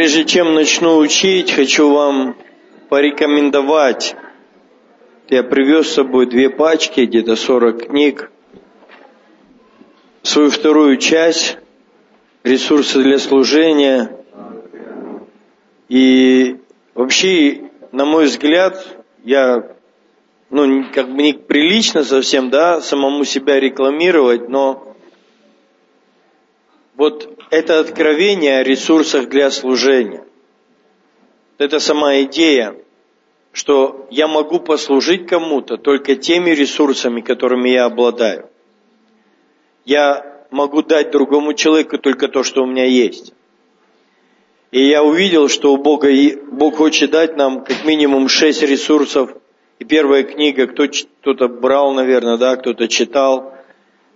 Прежде чем начну учить, хочу вам порекомендовать. Я привез с собой две пачки, где-то 40 книг. Свою вторую часть ресурсы для служения. И вообще, на мой взгляд, я, ну, как бы неприлично совсем, да, самому себя рекламировать, но вот это откровение о ресурсах для служения. Это сама идея, что я могу послужить кому-то только теми ресурсами, которыми я обладаю. Я могу дать другому человеку только то, что у меня есть. И я увидел, что у Бога, Бог хочет дать нам как минимум шесть ресурсов. И первая книга, кто, кто-то брал, наверное, да, кто-то читал.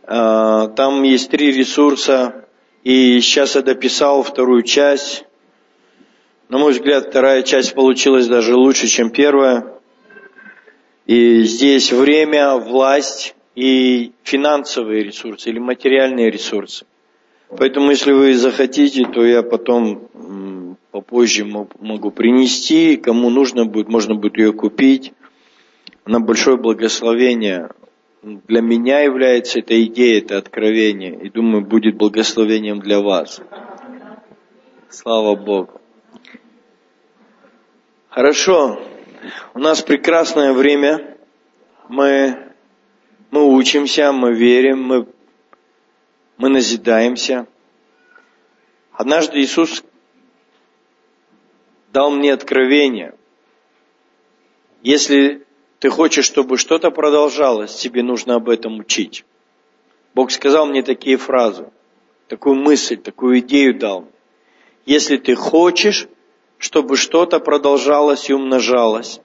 А, там есть три ресурса. И сейчас я дописал вторую часть. На мой взгляд, вторая часть получилась даже лучше, чем первая. И здесь время, власть и финансовые ресурсы или материальные ресурсы. Поэтому, если вы захотите, то я потом попозже могу принести, кому нужно будет, можно будет ее купить. На большое благословение для меня является эта идея, это откровение. И думаю, будет благословением для вас. Слава Богу. Хорошо. У нас прекрасное время. Мы, мы учимся, мы верим, мы мы назидаемся. Однажды Иисус дал мне откровение. Если ты хочешь, чтобы что-то продолжалось, тебе нужно об этом учить. Бог сказал мне такие фразы, такую мысль, такую идею дал. Если ты хочешь, чтобы что-то продолжалось и умножалось,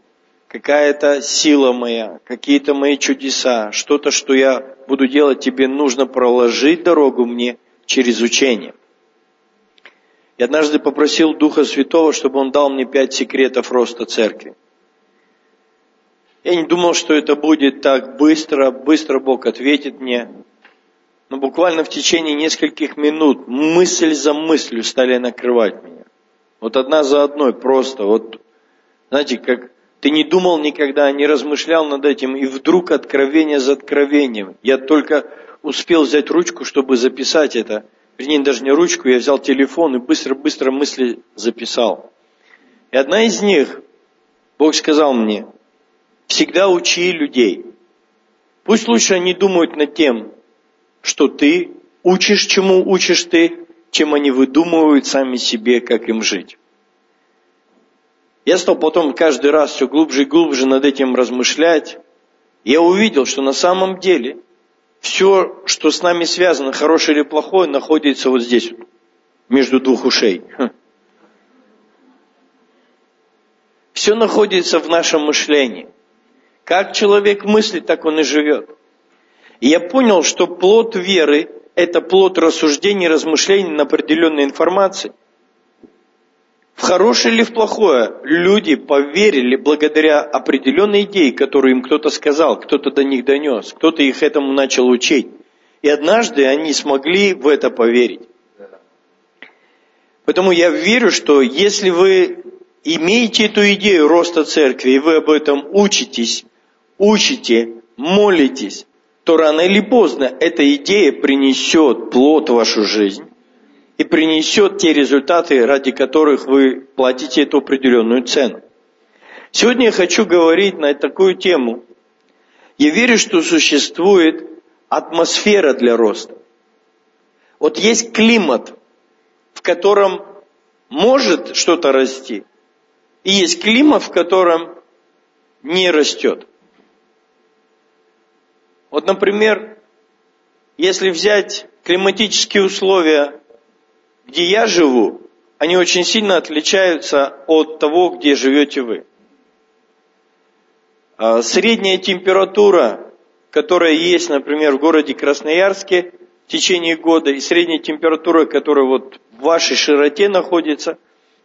какая-то сила моя, какие-то мои чудеса, что-то, что я буду делать, тебе нужно проложить дорогу мне через учение. Я однажды попросил Духа Святого, чтобы Он дал мне пять секретов роста церкви. Я не думал, что это будет так быстро, быстро Бог ответит мне. Но буквально в течение нескольких минут мысль за мыслью стали накрывать меня. Вот одна за одной просто. Вот, знаете, как ты не думал никогда, не размышлял над этим, и вдруг откровение за откровением. Я только успел взять ручку, чтобы записать это. Вернее, даже не ручку, я взял телефон и быстро-быстро мысли записал. И одна из них, Бог сказал мне, всегда учи людей. Пусть лучше они думают над тем, что ты учишь, чему учишь ты, чем они выдумывают сами себе, как им жить. Я стал потом каждый раз все глубже и глубже над этим размышлять. Я увидел, что на самом деле все, что с нами связано, хорошее или плохое, находится вот здесь, между двух ушей. Все находится в нашем мышлении. Как человек мыслит, так он и живет. И я понял, что плод веры – это плод рассуждений, размышлений на определенной информации – в хорошее или в плохое, люди поверили благодаря определенной идее, которую им кто-то сказал, кто-то до них донес, кто-то их этому начал учить. И однажды они смогли в это поверить. Поэтому я верю, что если вы имеете эту идею роста церкви, и вы об этом учитесь, учите, молитесь, то рано или поздно эта идея принесет плод в вашу жизнь и принесет те результаты, ради которых вы платите эту определенную цену. Сегодня я хочу говорить на такую тему. Я верю, что существует атмосфера для роста. Вот есть климат, в котором может что-то расти, и есть климат, в котором не растет. Вот, например, если взять климатические условия где я живу, они очень сильно отличаются от того, где живете вы. А, средняя температура, которая есть, например, в городе Красноярске в течение года, и средняя температура, которая вот в вашей широте находится,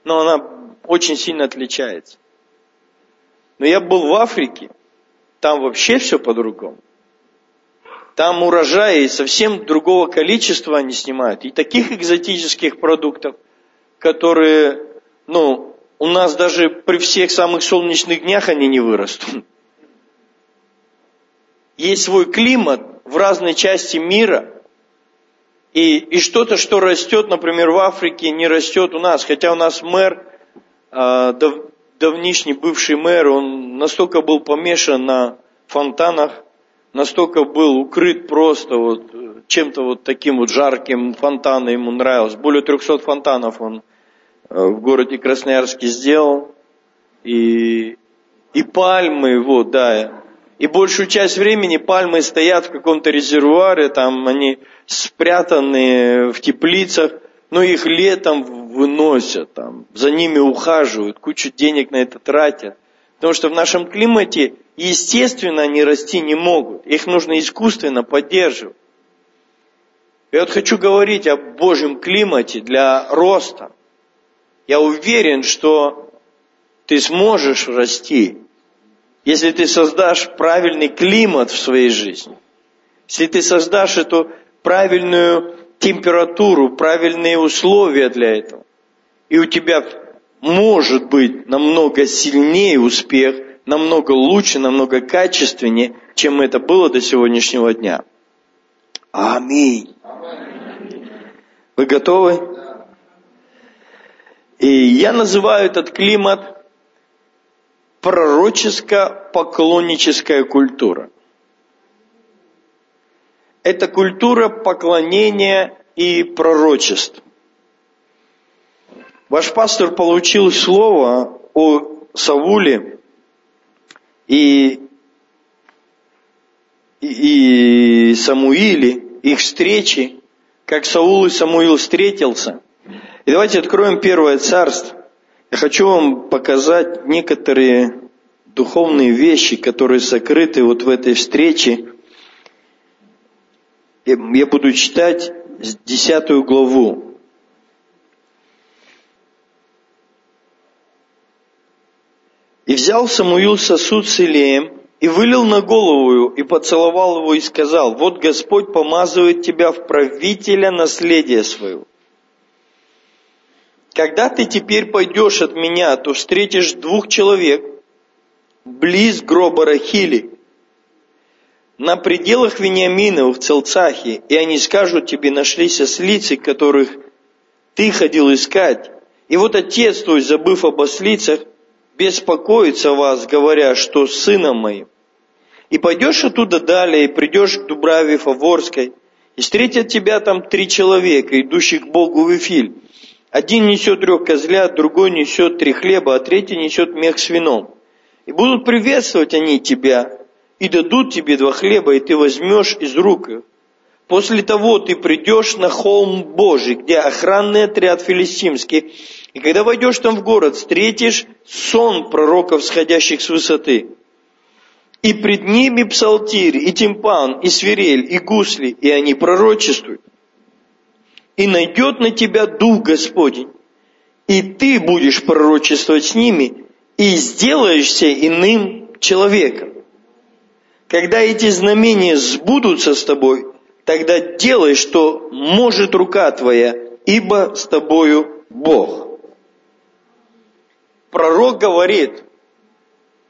но она очень сильно отличается. Но я был в Африке, там вообще все по-другому. Там урожаи совсем другого количества они снимают. И таких экзотических продуктов, которые ну, у нас даже при всех самых солнечных днях они не вырастут. Есть свой климат в разной части мира, и, и что-то, что растет, например, в Африке, не растет у нас. Хотя у нас мэр, э, дав, давнишний бывший мэр, он настолько был помешан на фонтанах, настолько был укрыт просто вот чем-то вот таким вот жарким, фонтаны ему нравилось. Более 300 фонтанов он э, в городе Красноярске сделал. И, и пальмы, вот, да. И большую часть времени пальмы стоят в каком-то резервуаре, там они спрятаны в теплицах, но их летом выносят, там, за ними ухаживают, кучу денег на это тратят. Потому что в нашем климате, естественно, они расти не могут. Их нужно искусственно поддерживать. Я вот хочу говорить о Божьем климате для роста. Я уверен, что ты сможешь расти, если ты создашь правильный климат в своей жизни. Если ты создашь эту правильную температуру, правильные условия для этого. И у тебя может быть намного сильнее успех, намного лучше, намного качественнее, чем это было до сегодняшнего дня. Аминь. Вы готовы? И я называю этот климат пророческо-поклонническая культура. Это культура поклонения и пророчеств. Ваш пастор получил слово о Сауле и, и, и Самуиле, их встречи, как Саул и Самуил встретился. И давайте откроем первое царство. Я хочу вам показать некоторые духовные вещи, которые сокрыты вот в этой встрече. Я буду читать десятую главу. И взял Самуил сосуд с Илеем, и вылил на голову, и поцеловал его, и сказал, вот Господь помазывает тебя в правителя наследия своего. Когда ты теперь пойдешь от меня, то встретишь двух человек близ гроба Рахили, на пределах Вениамина в Целцахе, и они скажут тебе, нашлись ослицы, которых ты ходил искать. И вот отец твой, забыв об ослицах, беспокоится вас, говоря, что сыном моим. И пойдешь оттуда далее, и придешь к Дубраве Фаворской, и встретят тебя там три человека, идущих к Богу в Эфиль. Один несет трех козлят, другой несет три хлеба, а третий несет мех с вином. И будут приветствовать они тебя, и дадут тебе два хлеба, и ты возьмешь из рук их. После того ты придешь на холм Божий, где охранный отряд филистимский, и когда войдешь там в город, встретишь сон пророков, сходящих с высоты. И пред ними псалтирь, и тимпан, и свирель, и гусли, и они пророчествуют. И найдет на тебя Дух Господень, и ты будешь пророчествовать с ними, и сделаешься иным человеком. Когда эти знамения сбудутся с тобой, тогда делай, что может рука твоя, ибо с тобою Бог пророк говорит,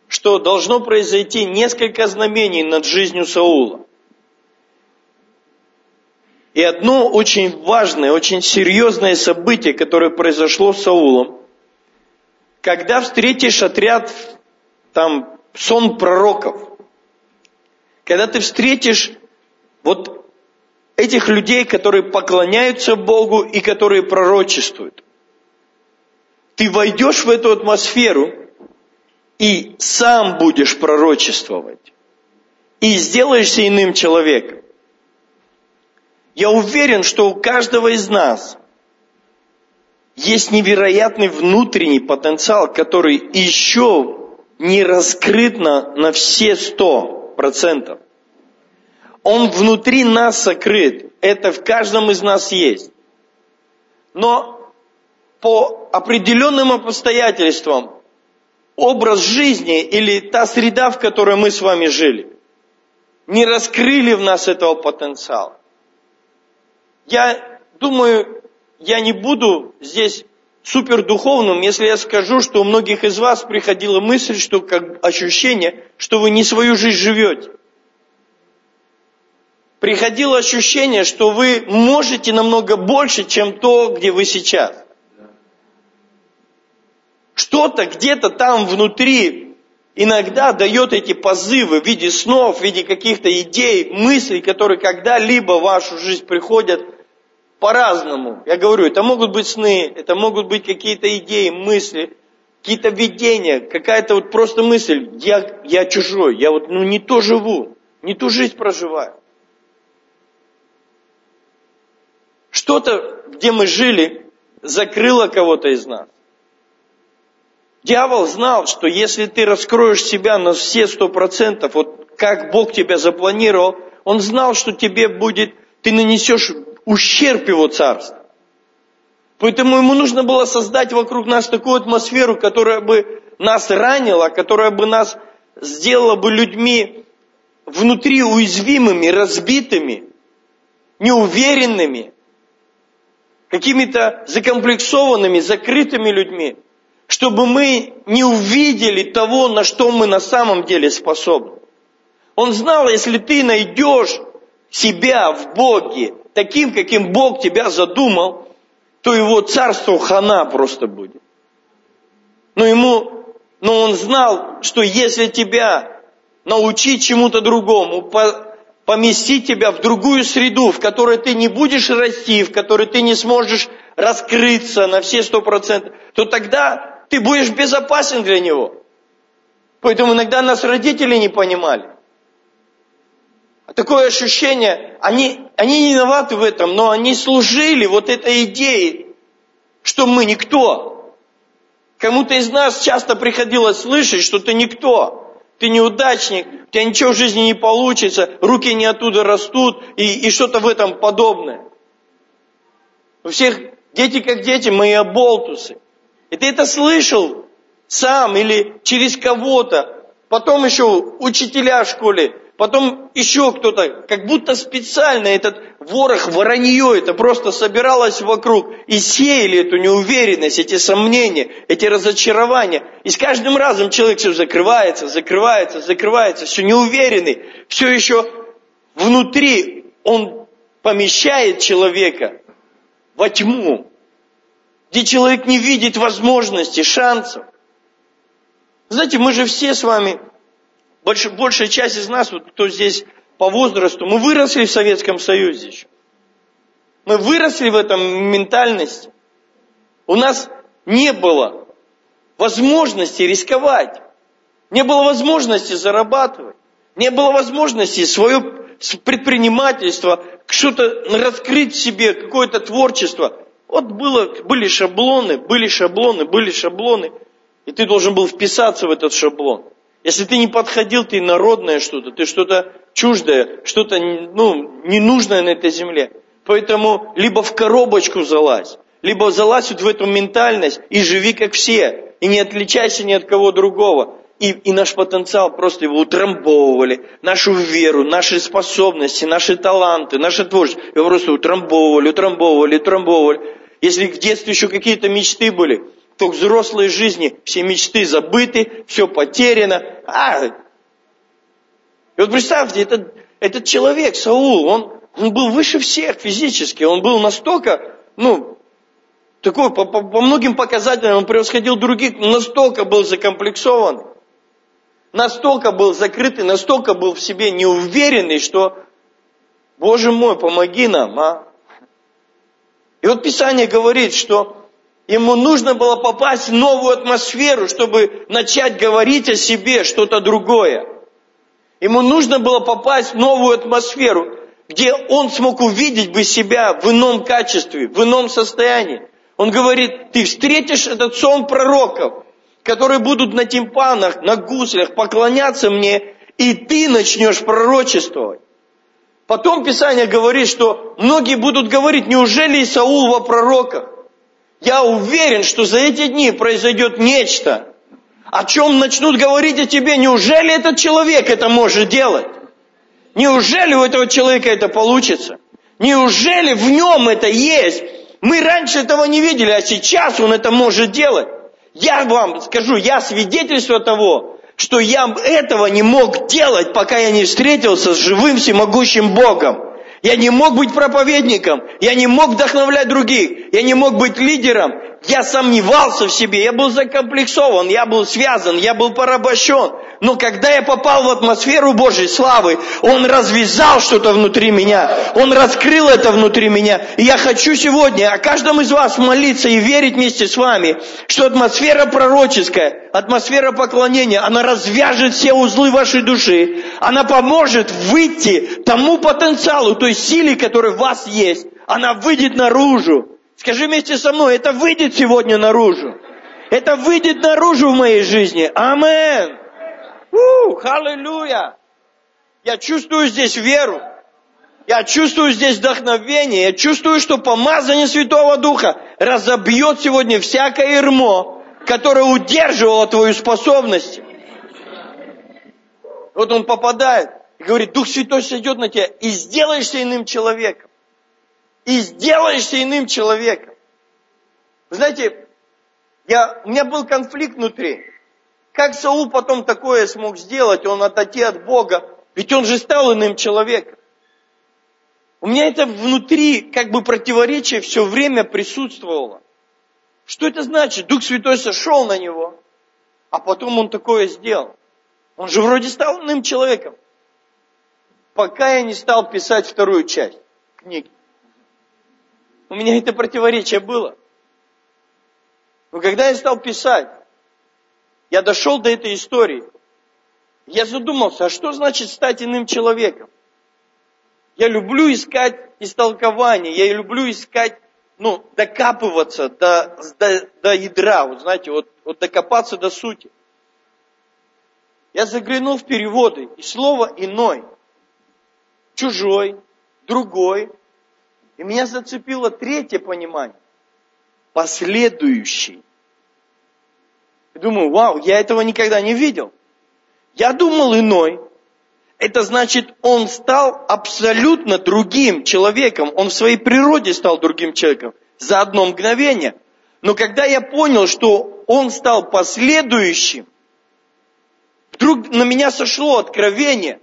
что должно произойти несколько знамений над жизнью Саула. И одно очень важное, очень серьезное событие, которое произошло с Саулом, когда встретишь отряд, там, сон пророков, когда ты встретишь вот этих людей, которые поклоняются Богу и которые пророчествуют ты войдешь в эту атмосферу и сам будешь пророчествовать. И сделаешься иным человеком. Я уверен, что у каждого из нас есть невероятный внутренний потенциал, который еще не раскрыт на, на все сто процентов. Он внутри нас сокрыт. Это в каждом из нас есть. Но по определенным обстоятельствам образ жизни или та среда, в которой мы с вами жили, не раскрыли в нас этого потенциала. Я думаю, я не буду здесь супердуховным, если я скажу, что у многих из вас приходила мысль, что как ощущение, что вы не свою жизнь живете. Приходило ощущение, что вы можете намного больше, чем то, где вы сейчас. Что-то где-то там внутри иногда дает эти позывы в виде снов, в виде каких-то идей, мыслей, которые когда-либо в вашу жизнь приходят по-разному. Я говорю, это могут быть сны, это могут быть какие-то идеи, мысли, какие-то видения, какая-то вот просто мысль, я, я чужой, я вот ну, не то живу, не ту жизнь проживаю. Что-то, где мы жили, закрыло кого-то из нас. Дьявол знал, что если ты раскроешь себя на все сто процентов, вот как Бог тебя запланировал, он знал, что тебе будет, ты нанесешь ущерб его царству. Поэтому ему нужно было создать вокруг нас такую атмосферу, которая бы нас ранила, которая бы нас сделала бы людьми внутри уязвимыми, разбитыми, неуверенными, какими-то закомплексованными, закрытыми людьми, чтобы мы не увидели того, на что мы на самом деле способны. Он знал, если ты найдешь себя в Боге, таким, каким Бог тебя задумал, то его царство хана просто будет. Но ему, но он знал, что если тебя научить чему-то другому, по, поместить тебя в другую среду, в которой ты не будешь расти, в которой ты не сможешь раскрыться на все сто процентов, то тогда ты будешь безопасен для него. Поэтому иногда нас родители не понимали такое ощущение, они, они не виноваты в этом, но они служили вот этой идее, что мы никто. Кому-то из нас часто приходилось слышать, что ты никто, ты неудачник, у тебя ничего в жизни не получится, руки не оттуда растут и, и что-то в этом подобное. У всех дети как дети, мы и оболтусы. И ты это слышал сам или через кого-то. Потом еще учителя в школе потом еще кто-то, как будто специально этот ворох, воронье, это просто собиралось вокруг и сеяли эту неуверенность, эти сомнения, эти разочарования. И с каждым разом человек все закрывается, закрывается, закрывается, все неуверенный, все еще внутри он помещает человека во тьму, где человек не видит возможностей, шансов. Знаете, мы же все с вами больш, большая часть из нас, вот, кто здесь по возрасту, мы выросли в Советском Союзе еще. Мы выросли в этом ментальности. У нас не было возможности рисковать. Не было возможности зарабатывать. Не было возможности свое предпринимательство, что-то раскрыть в себе, какое-то творчество. Вот было, были шаблоны, были шаблоны, были шаблоны. И ты должен был вписаться в этот шаблон. Если ты не подходил, ты народное что-то, ты что-то чуждое, что-то ну, ненужное на этой земле. Поэтому либо в коробочку залазь, либо залазь вот в эту ментальность и живи как все, и не отличайся ни от кого другого. И, и наш потенциал просто его утрамбовывали, нашу веру, наши способности, наши таланты, наше творчество. Его просто утрамбовывали, утрамбовывали, утрамбовывали. Если в детстве еще какие-то мечты были, то в взрослой жизни все мечты забыты, все потеряно. А, и вот представьте, этот, этот человек, Саул, он, он был выше всех физически, он был настолько, ну, такой, по, по, по многим показателям он превосходил других, настолько был закомплексован, настолько был закрытый, настолько был в себе неуверенный, что, Боже мой, помоги нам, а. И вот Писание говорит, что Ему нужно было попасть в новую атмосферу, чтобы начать говорить о себе что-то другое. Ему нужно было попасть в новую атмосферу, где он смог увидеть бы себя в ином качестве, в ином состоянии. Он говорит, ты встретишь этот сон пророков, которые будут на тимпанах, на гуслях поклоняться мне, и ты начнешь пророчествовать. Потом Писание говорит, что многие будут говорить, неужели Исаул во пророках? Я уверен, что за эти дни произойдет нечто, о чем начнут говорить о тебе. Неужели этот человек это может делать? Неужели у этого человека это получится? Неужели в нем это есть? Мы раньше этого не видели, а сейчас Он это может делать. Я вам скажу, я свидетельство того, что я этого не мог делать, пока я не встретился с живым всемогущим Богом. Я не мог быть проповедником, я не мог вдохновлять других, я не мог быть лидером, я сомневался в себе, я был закомплексован, я был связан, я был порабощен. Но когда я попал в атмосферу Божьей славы, Он развязал что-то внутри меня, Он раскрыл это внутри меня. И я хочу сегодня о каждом из вас молиться и верить вместе с вами, что атмосфера пророческая, атмосфера поклонения, она развяжет все узлы вашей души, она поможет выйти тому потенциалу, той силе, которая в вас есть, она выйдет наружу. Скажи вместе со мной, это выйдет сегодня наружу. Это выйдет наружу в моей жизни. Амен. Аллилуйя. Я чувствую здесь веру. Я чувствую здесь вдохновение. Я чувствую, что помазание Святого Духа разобьет сегодня всякое ермо, которое удерживало твою способность. Вот он попадает и говорит, Дух Святой сойдет на тебя и сделаешься иным человеком и сделаешься иным человеком. Вы знаете, я, у меня был конфликт внутри. Как Саул потом такое смог сделать? Он отойти от Бога. Ведь он же стал иным человеком. У меня это внутри как бы противоречие все время присутствовало. Что это значит? Дух Святой сошел на него, а потом он такое сделал. Он же вроде стал иным человеком. Пока я не стал писать вторую часть книги. У меня это противоречие было. Но когда я стал писать, я дошел до этой истории. Я задумался, а что значит стать иным человеком? Я люблю искать истолкование, я люблю искать, ну, докапываться до, до, до ядра, вот знаете, вот, вот докопаться до сути. Я заглянул в переводы, и слово «иной», «чужой», «другой», и меня зацепило третье понимание. Последующий. И думаю, вау, я этого никогда не видел. Я думал иной. Это значит, он стал абсолютно другим человеком. Он в своей природе стал другим человеком. За одно мгновение. Но когда я понял, что он стал последующим, вдруг на меня сошло откровение.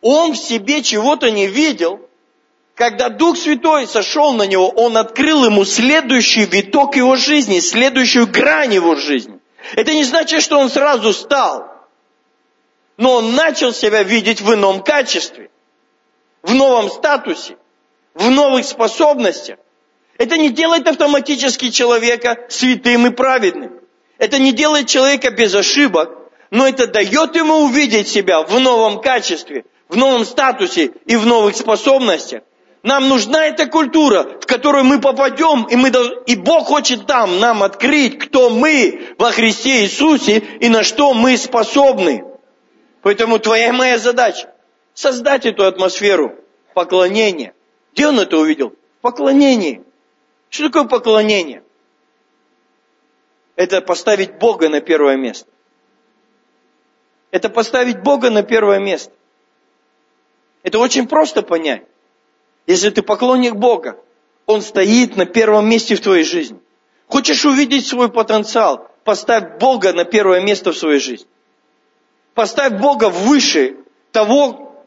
Он в себе чего-то не видел, когда Дух Святой сошел на него, он открыл ему следующий виток его жизни, следующую грань его жизни. Это не значит, что он сразу стал, но он начал себя видеть в ином качестве, в новом статусе, в новых способностях. Это не делает автоматически человека святым и праведным. Это не делает человека без ошибок, но это дает ему увидеть себя в новом качестве, в новом статусе и в новых способностях. Нам нужна эта культура, в которую мы попадем, и, мы, и Бог хочет там нам открыть, кто мы во Христе Иисусе и на что мы способны. Поэтому твоя и моя задача – создать эту атмосферу поклонения. Где он это увидел? В поклонении. Что такое поклонение? Это поставить Бога на первое место. Это поставить Бога на первое место. Это очень просто понять. Если ты поклонник Бога, Он стоит на первом месте в твоей жизни. Хочешь увидеть свой потенциал, поставь Бога на первое место в своей жизни. Поставь Бога выше того,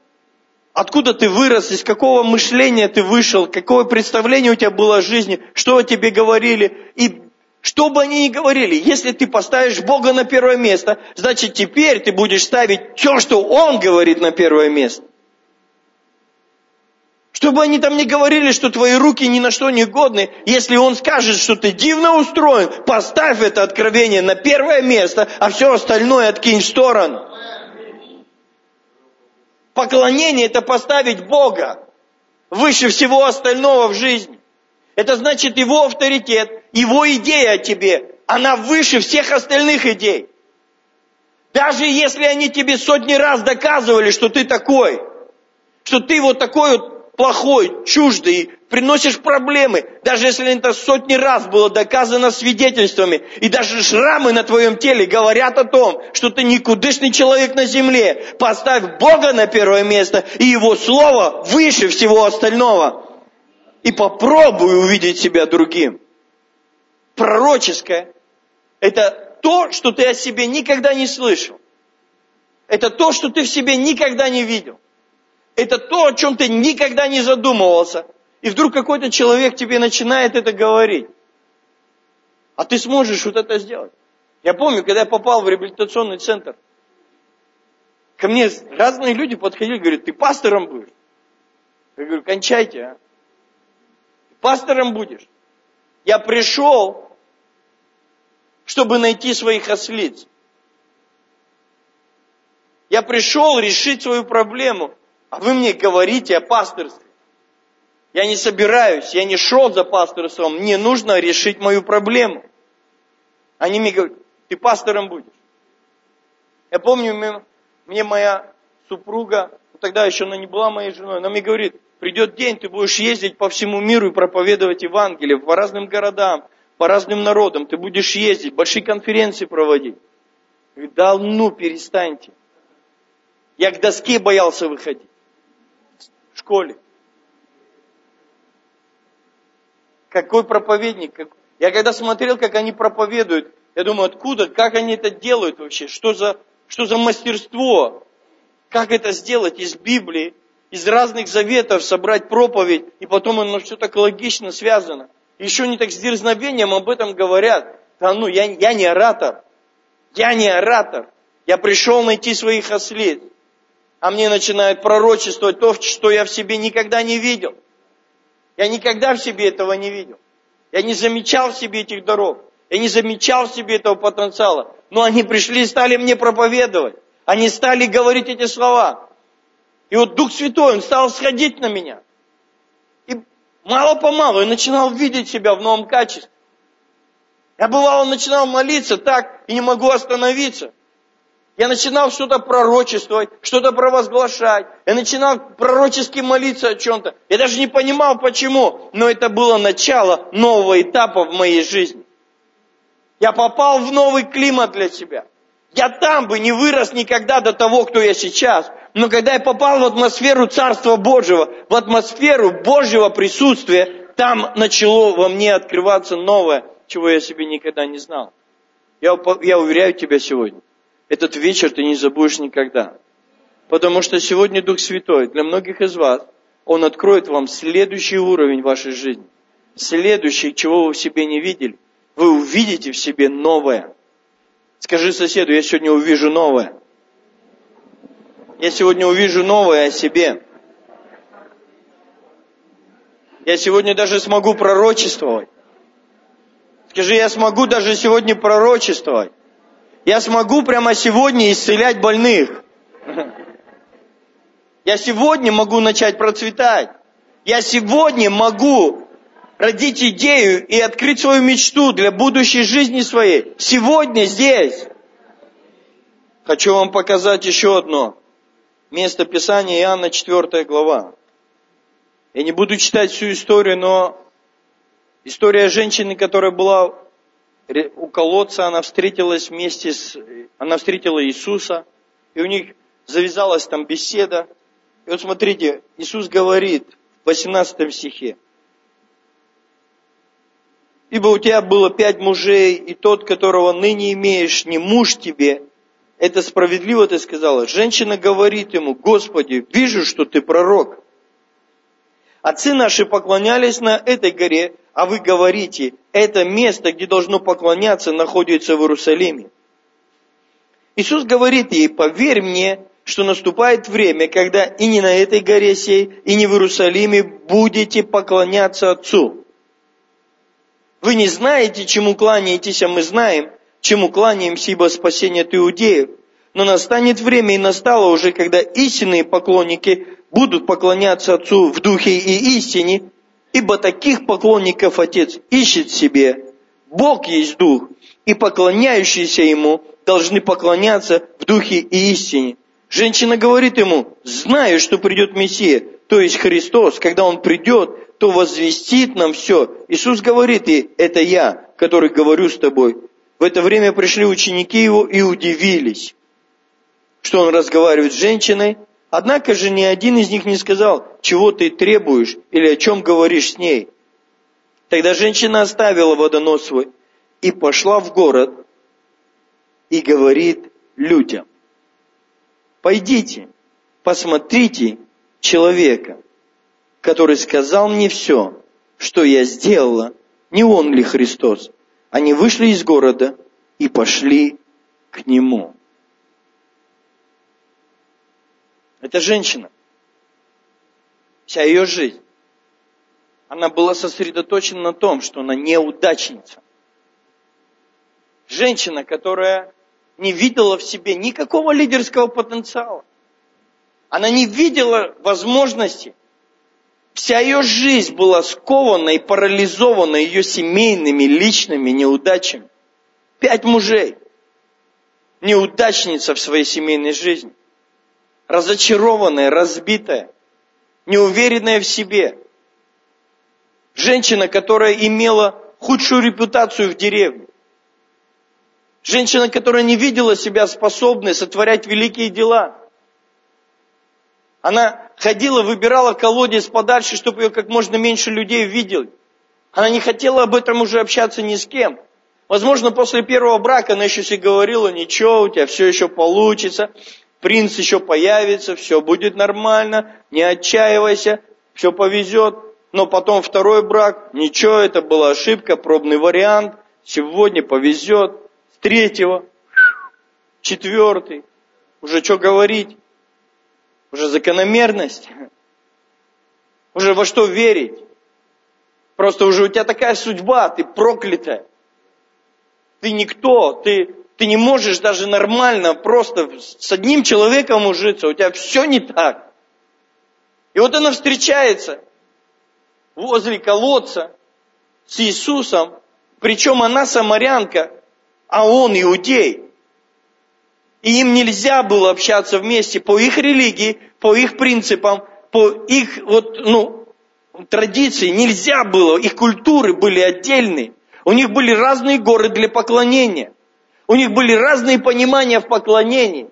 откуда ты вырос, из какого мышления ты вышел, какое представление у тебя было о жизни, что о тебе говорили. И что бы они ни говорили, если ты поставишь Бога на первое место, значит теперь ты будешь ставить все, что Он говорит на первое место. Чтобы они там не говорили, что твои руки ни на что не годны. Если он скажет, что ты дивно устроен, поставь это откровение на первое место, а все остальное откинь в сторону. Поклонение – это поставить Бога выше всего остального в жизни. Это значит его авторитет, его идея о тебе, она выше всех остальных идей. Даже если они тебе сотни раз доказывали, что ты такой, что ты вот такой вот плохой, чуждый, приносишь проблемы, даже если это сотни раз было доказано свидетельствами, и даже шрамы на твоем теле говорят о том, что ты никудышный человек на земле. Поставь Бога на первое место и Его Слово выше всего остального. И попробуй увидеть себя другим. Пророческое – это то, что ты о себе никогда не слышал. Это то, что ты в себе никогда не видел. Это то, о чем ты никогда не задумывался. И вдруг какой-то человек тебе начинает это говорить. А ты сможешь вот это сделать. Я помню, когда я попал в реабилитационный центр, ко мне разные люди подходили, говорят, ты пастором будешь? Я говорю, кончайте, а. Пастором будешь. Я пришел, чтобы найти своих ослиц. Я пришел решить свою проблему, а вы мне говорите о пасторстве. Я не собираюсь, я не шел за пасторством, мне нужно решить мою проблему. Они мне говорят, ты пастором будешь. Я помню, мне моя супруга, тогда еще она не была моей женой, она мне говорит, придет день, ты будешь ездить по всему миру и проповедовать Евангелие по разным городам, по разным народам, ты будешь ездить, большие конференции проводить. Я говорю, да ну перестаньте. Я к доске боялся выходить школе. Какой проповедник? Я когда смотрел, как они проповедуют, я думаю, откуда, как они это делают вообще? Что за, что за мастерство? Как это сделать из Библии, из разных заветов собрать проповедь, и потом оно все так логично связано. Еще не так с дерзновением об этом говорят. Да ну, я, я не оратор. Я не оратор. Я пришел найти своих ослиц. А мне начинают пророчествовать то, что я в себе никогда не видел. Я никогда в себе этого не видел. Я не замечал в себе этих даров. Я не замечал в себе этого потенциала. Но они пришли и стали мне проповедовать. Они стали говорить эти слова. И вот Дух Святой, Он стал сходить на меня. И мало-помалу я начинал видеть себя в новом качестве. Я бывало начинал молиться так и не могу остановиться. Я начинал что-то пророчествовать, что-то провозглашать. Я начинал пророчески молиться о чем-то. Я даже не понимал почему, но это было начало нового этапа в моей жизни. Я попал в новый климат для себя. Я там бы не вырос никогда до того, кто я сейчас. Но когда я попал в атмосферу Царства Божьего, в атмосферу Божьего присутствия, там начало во мне открываться новое, чего я себе никогда не знал. Я, я уверяю тебя сегодня, этот вечер ты не забудешь никогда. Потому что сегодня Дух Святой для многих из вас, Он откроет вам следующий уровень вашей жизни. Следующий, чего вы в себе не видели. Вы увидите в себе новое. Скажи соседу, я сегодня увижу новое. Я сегодня увижу новое о себе. Я сегодня даже смогу пророчествовать. Скажи, я смогу даже сегодня пророчествовать. Я смогу прямо сегодня исцелять больных. Я сегодня могу начать процветать. Я сегодня могу родить идею и открыть свою мечту для будущей жизни своей. Сегодня здесь. Хочу вам показать еще одно место Писания Иоанна 4 глава. Я не буду читать всю историю, но история женщины, которая была у колодца она встретилась вместе с... Она встретила Иисуса, и у них завязалась там беседа. И вот смотрите, Иисус говорит в 18 стихе. Ибо у тебя было пять мужей, и тот, которого ныне имеешь, не муж тебе. Это справедливо ты сказала. Женщина говорит ему, Господи, вижу, что ты пророк. Отцы наши поклонялись на этой горе, а вы говорите, это место, где должно поклоняться, находится в Иерусалиме. Иисус говорит ей, поверь мне, что наступает время, когда и не на этой горе сей, и не в Иерусалиме будете поклоняться Отцу. Вы не знаете, чему кланяетесь, а мы знаем, чему кланяемся, ибо спасение от иудеев. Но настанет время, и настало уже, когда истинные поклонники будут поклоняться Отцу в духе и истине, Ибо таких поклонников Отец ищет себе. Бог есть Дух, и поклоняющиеся Ему должны поклоняться в Духе и истине. Женщина говорит ему, знаю, что придет Мессия, то есть Христос, когда Он придет, то возвестит нам все. Иисус говорит ей, это я, который говорю с тобой. В это время пришли ученики Его и удивились, что Он разговаривает с женщиной, Однако же ни один из них не сказал, чего ты требуешь или о чем говоришь с ней. Тогда женщина оставила водонос свой и пошла в город и говорит людям, пойдите, посмотрите человека, который сказал мне все, что я сделала, не он ли Христос? Они вышли из города и пошли к нему. Это женщина. Вся ее жизнь. Она была сосредоточена на том, что она неудачница. Женщина, которая не видела в себе никакого лидерского потенциала. Она не видела возможности. Вся ее жизнь была скована и парализована ее семейными, личными неудачами. Пять мужей. Неудачница в своей семейной жизни. Разочарованная, разбитая, неуверенная в себе. Женщина, которая имела худшую репутацию в деревне. Женщина, которая не видела себя способной сотворять великие дела. Она ходила, выбирала колодец подальше, чтобы ее как можно меньше людей видели. Она не хотела об этом уже общаться ни с кем. Возможно, после первого брака она еще себе говорила, ничего, у тебя все еще получится, принц еще появится, все будет нормально, не отчаивайся, все повезет. Но потом второй брак, ничего, это была ошибка, пробный вариант, сегодня повезет, третьего, четвертый. Уже что говорить? Уже закономерность. Уже во что верить? Просто уже у тебя такая судьба, ты проклятая. Ты никто, ты, ты не можешь даже нормально просто с одним человеком ужиться, у тебя все не так. И вот она встречается возле колодца с Иисусом, причем она самарянка, а он иудей. И им нельзя было общаться вместе по их религии, по их принципам, по их вот, ну, традиции. Нельзя было, их культуры были отдельные. У них были разные горы для поклонения. У них были разные понимания в поклонении.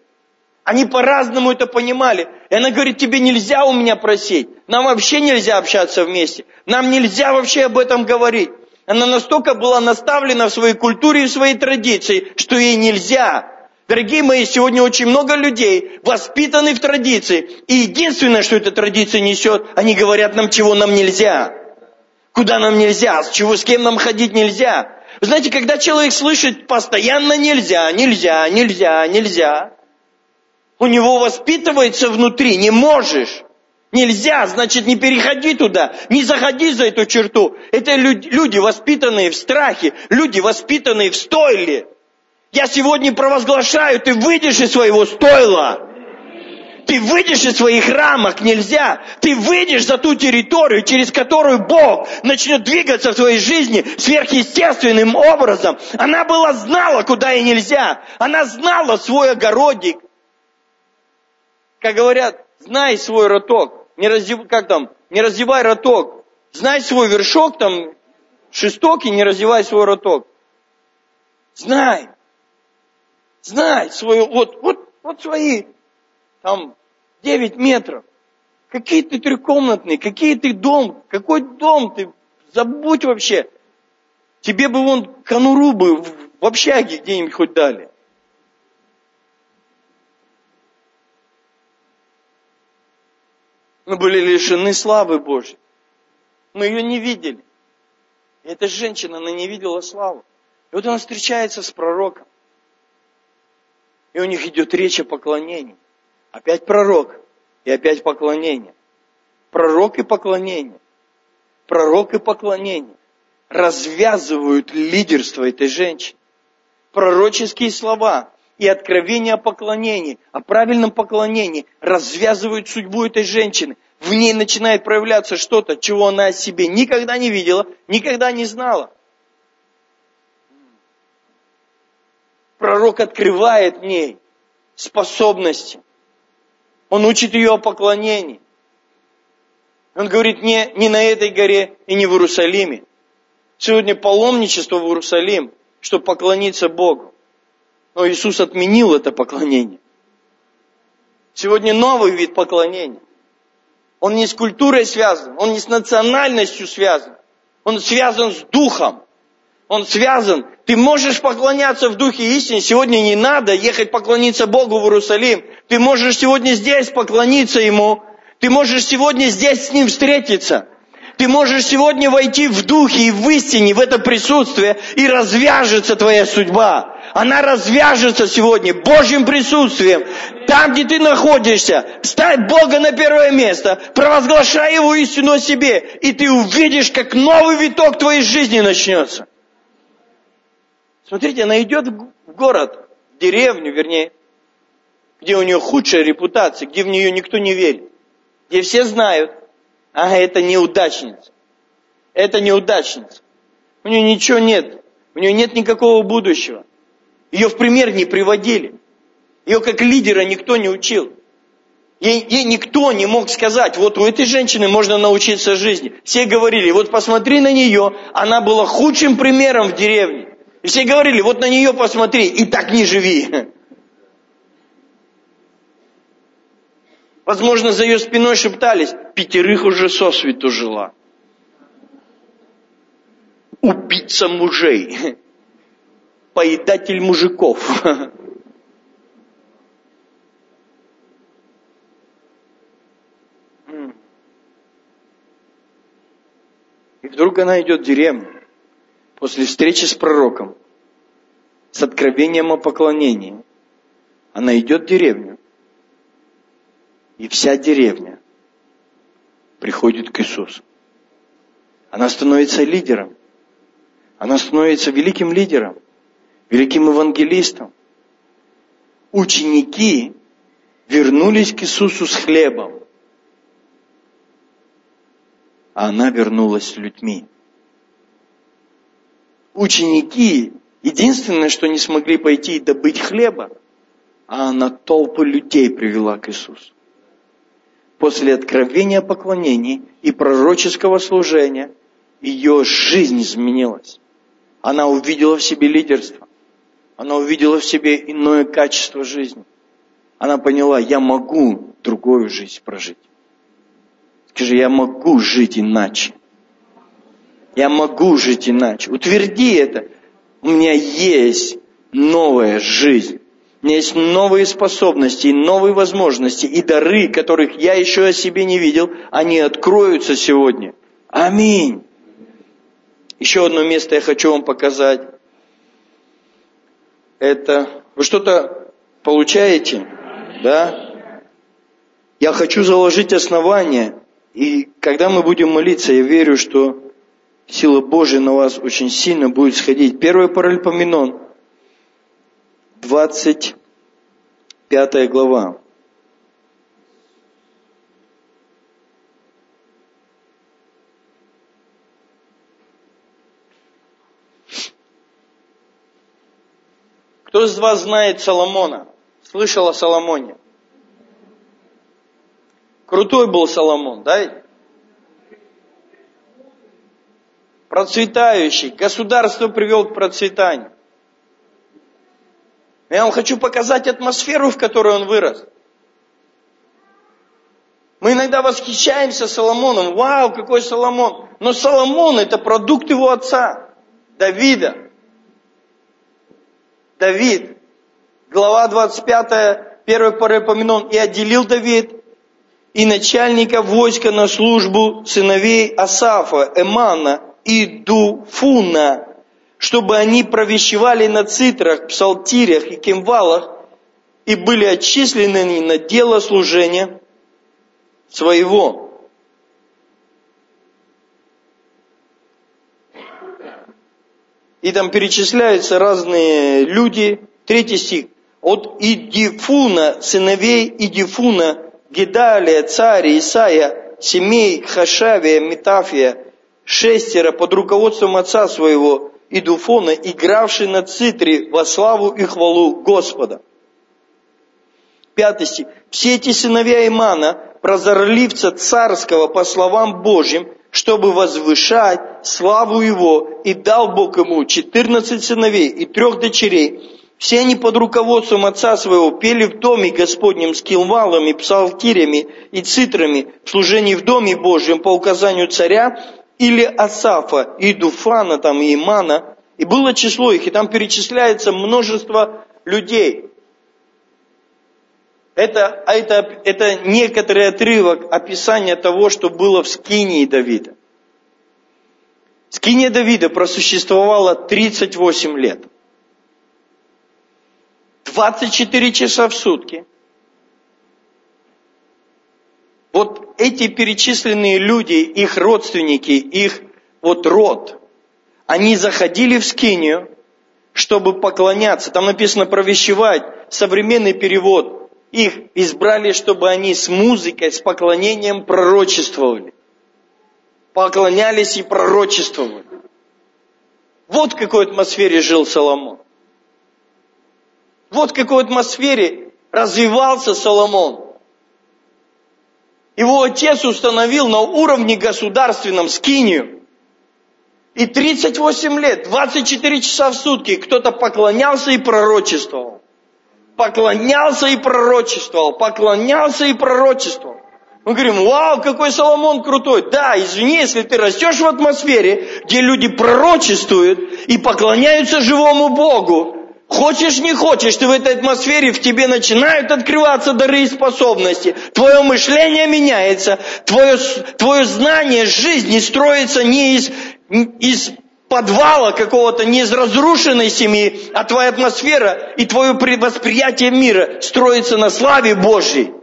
Они по-разному это понимали. И она говорит, тебе нельзя у меня просить. Нам вообще нельзя общаться вместе. Нам нельзя вообще об этом говорить. Она настолько была наставлена в своей культуре и в своей традиции, что ей нельзя. Дорогие мои, сегодня очень много людей воспитаны в традиции. И единственное, что эта традиция несет, они говорят нам, чего нам нельзя. Куда нам нельзя, с чего, с кем нам ходить нельзя. Вы знаете, когда человек слышит постоянно нельзя, нельзя, нельзя, нельзя, у него воспитывается внутри, не можешь. Нельзя, значит, не переходи туда, не заходи за эту черту. Это люди, воспитанные в страхе, люди, воспитанные в стойле. Я сегодня провозглашаю, ты выйдешь из своего стойла. Ты выйдешь из своих рамок, нельзя. Ты выйдешь за ту территорию, через которую Бог начнет двигаться в твоей жизни сверхъестественным образом. Она была знала, куда и нельзя. Она знала свой огородик. Как говорят, знай свой роток, не раздев, как там, не раздевай роток, знай свой вершок там, шесток и не раздевай свой роток. Знай, знай свою, вот, вот, вот свои, там, 9 метров. Какие ты трехкомнатные, какие ты дом, какой дом ты, забудь вообще. Тебе бы вон конуру бы в общаге где-нибудь хоть дали. Мы были лишены славы Божьей. Мы ее не видели. И эта женщина, она не видела славу. И вот она встречается с пророком. И у них идет речь о поклонении. Опять пророк и опять поклонение. Пророк и поклонение. Пророк и поклонение развязывают лидерство этой женщины. Пророческие слова и откровение о поклонении, о правильном поклонении развязывают судьбу этой женщины. В ней начинает проявляться что-то, чего она о себе никогда не видела, никогда не знала. Пророк открывает в ней способности. Он учит ее о поклонении. Он говорит, не, не на этой горе и не в Иерусалиме. Сегодня паломничество в Иерусалим, чтобы поклониться Богу. Но Иисус отменил это поклонение. Сегодня новый вид поклонения. Он не с культурой связан, он не с национальностью связан, он связан с духом. Он связан. Ты можешь поклоняться в духе истины. Сегодня не надо ехать поклониться Богу в Иерусалим. Ты можешь сегодня здесь поклониться Ему. Ты можешь сегодня здесь с Ним встретиться. Ты можешь сегодня войти в духе и в истине, в это присутствие, и развяжется твоя судьба. Она развяжется сегодня Божьим присутствием. Там, где ты находишься, ставь Бога на первое место, провозглашай Его истину о себе, и ты увидишь, как новый виток твоей жизни начнется. Смотрите, она идет в город, в деревню, вернее, где у нее худшая репутация, где в нее никто не верит, где все знают, ага, это неудачница, это неудачница. У нее ничего нет, у нее нет никакого будущего. Ее в пример не приводили. Ее как лидера никто не учил. Ей, ей никто не мог сказать, вот у этой женщины можно научиться жизни. Все говорили, вот посмотри на нее, она была худшим примером в деревне. Все говорили, вот на нее посмотри, и так не живи. Возможно, за ее спиной шептались, пятерых уже сосвету жила. Убийца мужей поедатель мужиков. И вдруг она идет в деревню после встречи с пророком, с откровением о поклонении. Она идет в деревню, и вся деревня приходит к Иисусу. Она становится лидером. Она становится великим лидером великим евангелистом. Ученики вернулись к Иисусу с хлебом, а она вернулась с людьми. Ученики единственное, что не смогли пойти и добыть хлеба, а она толпу людей привела к Иисусу. После откровения поклонений и пророческого служения ее жизнь изменилась. Она увидела в себе лидерство. Она увидела в себе иное качество жизни. Она поняла, я могу другую жизнь прожить. Скажи, я могу жить иначе. Я могу жить иначе. Утверди это. У меня есть новая жизнь. У меня есть новые способности, новые возможности и дары, которых я еще о себе не видел, они откроются сегодня. Аминь. Еще одно место я хочу вам показать это... Вы что-то получаете? Да? Я хочу заложить основание, и когда мы будем молиться, я верю, что сила Божия на вас очень сильно будет сходить. Первый Паральпоменон, 25 глава. Кто из вас знает Соломона? Слышал о Соломоне? Крутой был Соломон, да? Процветающий. Государство привел к процветанию. Я вам хочу показать атмосферу, в которой он вырос. Мы иногда восхищаемся Соломоном. Вау, какой Соломон. Но Соломон это продукт его отца, Давида. Давид, глава 25, первый Парапоменон, «И отделил Давид и начальника войска на службу сыновей Асафа, Эмана и Дуфуна, чтобы они провещевали на цитрах, псалтирях и кемвалах и были отчислены на дело служения своего. и там перечисляются разные люди. Третий стих. От Идифуна, сыновей Идифуна, Гедалия, царя, Исаия, семей Хашавия, Метафия, шестеро под руководством отца своего Идуфона, игравший на цитре во славу и хвалу Господа. Пятый стих. Все эти сыновья Имана, прозорливца царского по словам Божьим, чтобы возвышать славу его, и дал Бог ему четырнадцать сыновей и трех дочерей, Все они под руководством отца своего пели в доме Господнем с килвалами, псалтирями и цитрами в служении в доме Божьем по указанию царя или Асафа, и Дуфана, там, и Имана. И было число их, и там перечисляется множество людей. Это, а это, это некоторый отрывок описания того, что было в Скинии Давида. Скиния Давида просуществовала 38 лет. 24 часа в сутки. Вот эти перечисленные люди, их родственники, их вот род, они заходили в Скинию, чтобы поклоняться. Там написано провещевать, современный перевод их избрали, чтобы они с музыкой, с поклонением пророчествовали. Поклонялись и пророчествовали. Вот в какой атмосфере жил Соломон. Вот в какой атмосфере развивался Соломон. Его отец установил на уровне государственном скинию. И 38 лет, 24 часа в сутки кто-то поклонялся и пророчествовал поклонялся и пророчествовал, поклонялся и пророчествовал. Мы говорим, вау, какой Соломон крутой. Да, извини, если ты растешь в атмосфере, где люди пророчествуют и поклоняются живому Богу, Хочешь, не хочешь, ты в этой атмосфере, в тебе начинают открываться дары и способности. Твое мышление меняется, твое, твое знание жизни строится не из, из подвала какого-то, не из разрушенной семьи, а твоя атмосфера и твое восприятие мира строится на славе Божьей.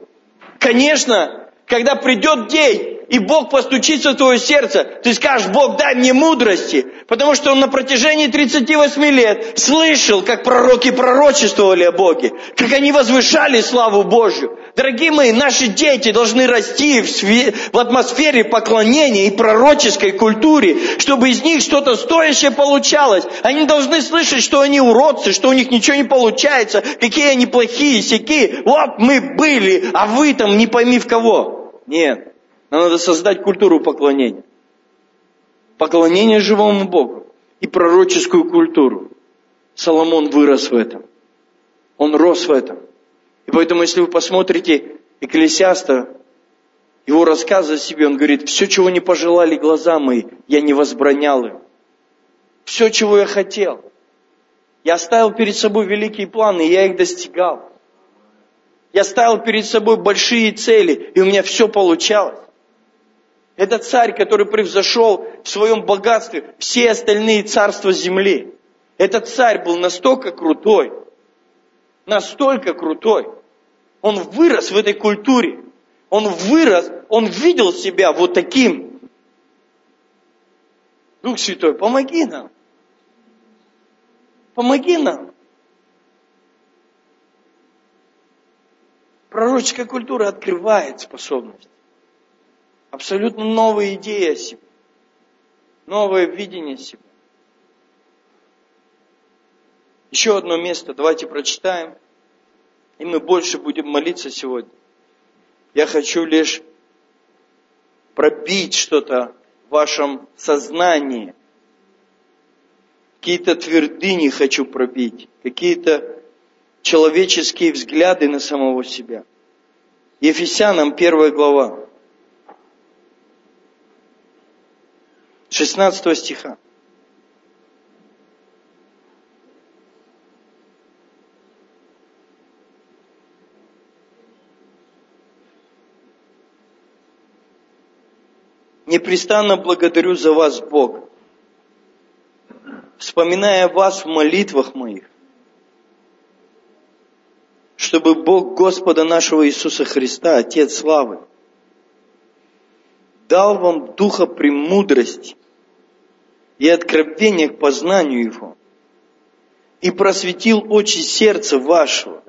Конечно, когда придет день, и Бог постучится в твое сердце, ты скажешь, Бог, дай мне мудрости, потому что он на протяжении 38 лет слышал, как пророки пророчествовали о Боге, как они возвышали славу Божью. Дорогие мои, наши дети должны расти в, све- в атмосфере поклонения и пророческой культуре, чтобы из них что-то стоящее получалось. Они должны слышать, что они уродцы, что у них ничего не получается, какие они плохие, сякие. Вот мы были, а вы там не пойми в кого. Нет. Нам надо создать культуру поклонения. Поклонение живому Богу и пророческую культуру. Соломон вырос в этом. Он рос в этом. И поэтому, если вы посмотрите Экклесиаста, его рассказы о себе, он говорит, все, чего не пожелали глаза мои, я не возбранял им. Все, чего я хотел. Я ставил перед собой великие планы, и я их достигал. Я ставил перед собой большие цели, и у меня все получалось. Это царь, который превзошел в своем богатстве все остальные царства земли. Этот царь был настолько крутой, настолько крутой. Он вырос в этой культуре. Он вырос, он видел себя вот таким. Дух Святой, помоги нам. Помоги нам. Пророческая культура открывает способность абсолютно новые идеи о себе, новое видение себя. Еще одно место, давайте прочитаем, и мы больше будем молиться сегодня. Я хочу лишь пробить что-то в вашем сознании. Какие-то твердыни хочу пробить, какие-то человеческие взгляды на самого себя. Ефесянам первая глава. 16 стиха. Непрестанно благодарю за вас, Бог, вспоминая вас в молитвах моих, чтобы Бог Господа нашего Иисуса Христа, Отец Славы, дал вам духа премудрости и откровение к познанию Его, и просветил очи сердца вашего,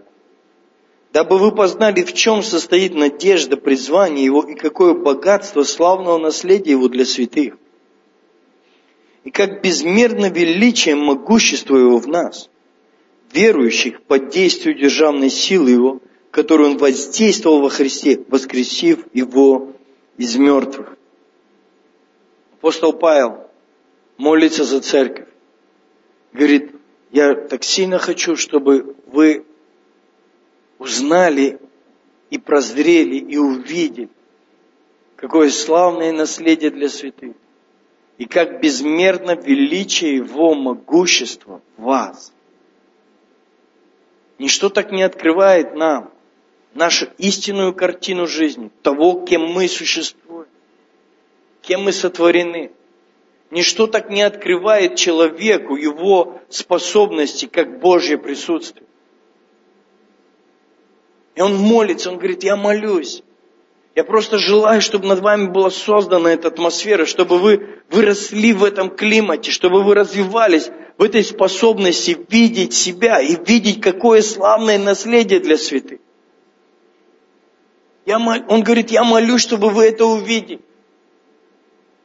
дабы вы познали, в чем состоит надежда призвания Его и какое богатство славного наследия Его для святых, и как безмерно величие могущество Его в нас, верующих под действию державной силы Его, которую Он воздействовал во Христе, воскресив Его из мертвых. Апостол Павел молится за церковь. Говорит, я так сильно хочу, чтобы вы узнали и прозрели, и увидели, какое славное наследие для святых, и как безмерно величие Его могущества в вас. Ничто так не открывает нам нашу истинную картину жизни, того, кем мы существуем, кем мы сотворены. Ничто так не открывает человеку его способности, как Божье присутствие. И он молится, он говорит, я молюсь. Я просто желаю, чтобы над вами была создана эта атмосфера, чтобы вы выросли в этом климате, чтобы вы развивались в этой способности видеть себя и видеть, какое славное наследие для святых. Я, он говорит, я молюсь, чтобы вы это увидели.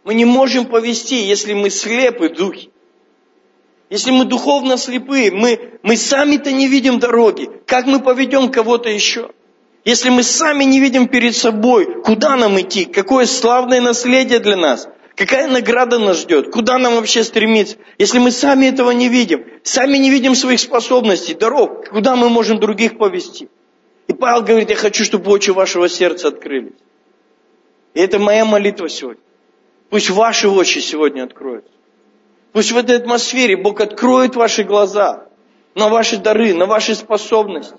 Мы не можем повести, если мы слепы духи. Если мы духовно слепые, мы, мы сами-то не видим дороги. Как мы поведем кого-то еще? Если мы сами не видим перед собой, куда нам идти, какое славное наследие для нас, какая награда нас ждет, куда нам вообще стремиться, если мы сами этого не видим, сами не видим своих способностей, дорог, куда мы можем других повести. Павел говорит, я хочу, чтобы очи вашего сердца открылись. И это моя молитва сегодня. Пусть ваши очи сегодня откроются. Пусть в этой атмосфере Бог откроет ваши глаза на ваши дары, на ваши способности.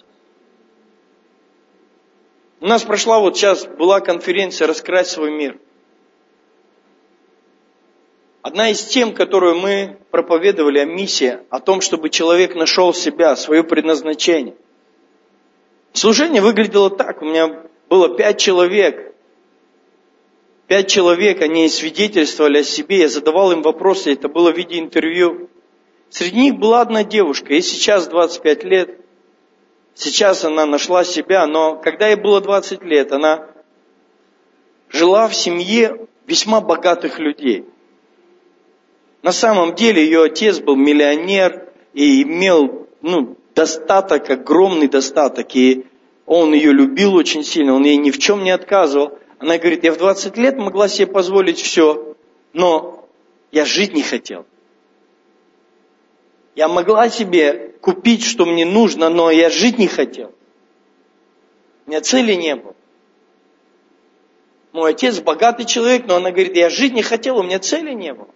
У нас прошла вот сейчас, была конференция «Раскрыть свой мир». Одна из тем, которую мы проповедовали о миссии, о том, чтобы человек нашел себя, свое предназначение. Служение выглядело так. У меня было пять человек, Пять человек, они свидетельствовали о себе, я задавал им вопросы, это было в виде интервью. Среди них была одна девушка, ей сейчас 25 лет. Сейчас она нашла себя, но когда ей было 20 лет, она жила в семье весьма богатых людей. На самом деле ее отец был миллионер и имел ну, достаток, огромный достаток, и он ее любил очень сильно, он ей ни в чем не отказывал. Она говорит, я в 20 лет могла себе позволить все, но я жить не хотел. Я могла себе купить, что мне нужно, но я жить не хотел. У меня цели не было. Мой отец богатый человек, но она говорит, я жить не хотел, у меня цели не было.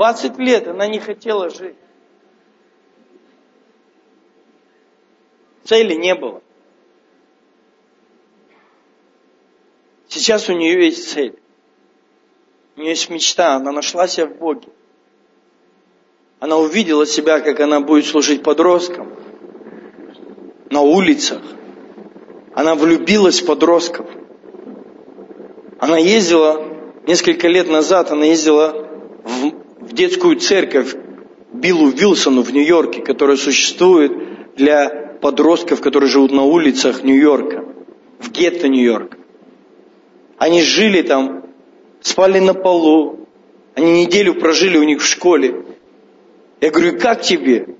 20 лет она не хотела жить. Цели не было. Сейчас у нее есть цель. У нее есть мечта, она нашла себя в Боге. Она увидела себя, как она будет служить подросткам на улицах. Она влюбилась в подростков. Она ездила несколько лет назад, она ездила в детскую церковь Биллу Вилсону в Нью-Йорке, которая существует для подростков, которые живут на улицах Нью-Йорка, в гетто Нью-Йорка. Они жили там, спали на полу, они неделю прожили у них в школе. Я говорю, как тебе?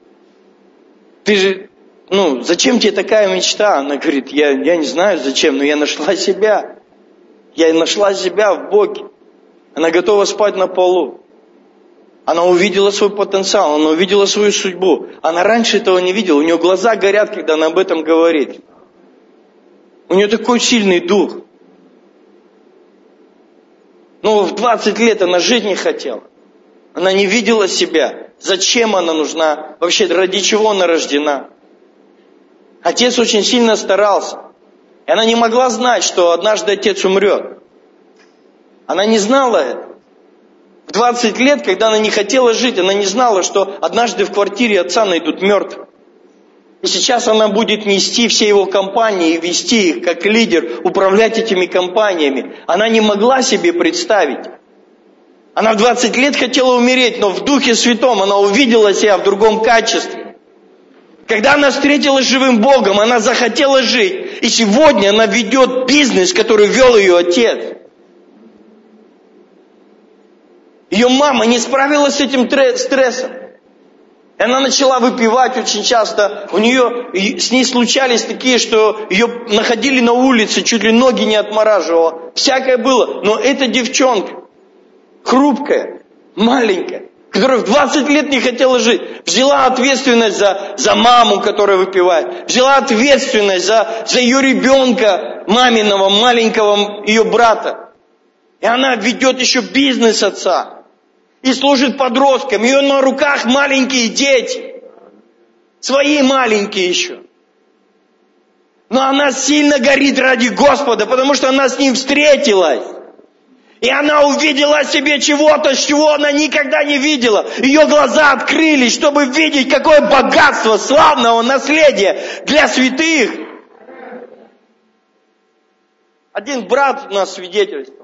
Ты же, ну, зачем тебе такая мечта? Она говорит, я, я не знаю зачем, но я нашла себя. Я нашла себя в Боге. Она готова спать на полу. Она увидела свой потенциал, она увидела свою судьбу. Она раньше этого не видела. У нее глаза горят, когда она об этом говорит. У нее такой сильный дух. Но в 20 лет она жить не хотела. Она не видела себя. Зачем она нужна? Вообще, ради чего она рождена? Отец очень сильно старался. И она не могла знать, что однажды отец умрет. Она не знала это. В 20 лет, когда она не хотела жить, она не знала, что однажды в квартире отца найдут мертвым. И сейчас она будет нести все его компании и вести их как лидер, управлять этими компаниями. Она не могла себе представить. Она в 20 лет хотела умереть, но в Духе Святом она увидела себя в другом качестве. Когда она встретилась с живым Богом, она захотела жить. И сегодня она ведет бизнес, который вел ее отец. Ее мама не справилась с этим стрессом. И она начала выпивать очень часто. У нее, с ней случались такие, что ее находили на улице, чуть ли ноги не отмораживала. Всякое было. Но эта девчонка, хрупкая, маленькая, которая в 20 лет не хотела жить, взяла ответственность за, за маму, которая выпивает, взяла ответственность за, за ее ребенка, маминого, маленького ее брата. И она ведет еще бизнес отца и служит подросткам. Ее на руках маленькие дети. Свои маленькие еще. Но она сильно горит ради Господа, потому что она с ним встретилась. И она увидела себе чего-то, чего она никогда не видела. Ее глаза открылись, чтобы видеть, какое богатство славного наследия для святых. Один брат у нас свидетельствовал.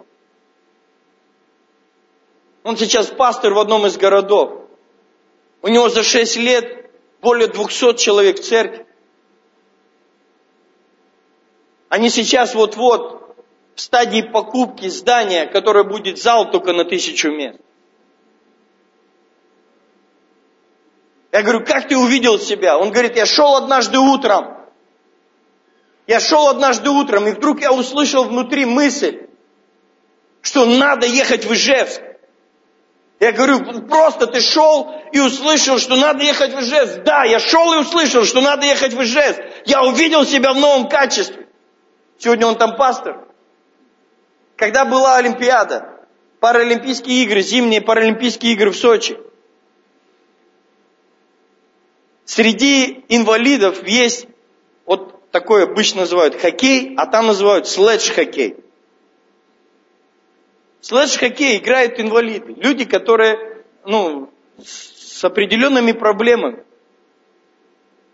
Он сейчас пастор в одном из городов. У него за шесть лет более двухсот человек в церкви. Они сейчас вот-вот в стадии покупки здания, которое будет зал только на тысячу мест. Я говорю, как ты увидел себя? Он говорит, я шел однажды утром. Я шел однажды утром, и вдруг я услышал внутри мысль, что надо ехать в Ижевск. Я говорю, просто ты шел и услышал, что надо ехать в Ижевск. Да, я шел и услышал, что надо ехать в Ижевск. Я увидел себя в новом качестве. Сегодня он там пастор. Когда была Олимпиада, Паралимпийские игры, зимние Паралимпийские игры в Сочи, среди инвалидов есть вот такой обычно называют хоккей, а там называют следж-хоккей. Слэш-хоккей играют инвалиды. Люди, которые, ну, с определенными проблемами.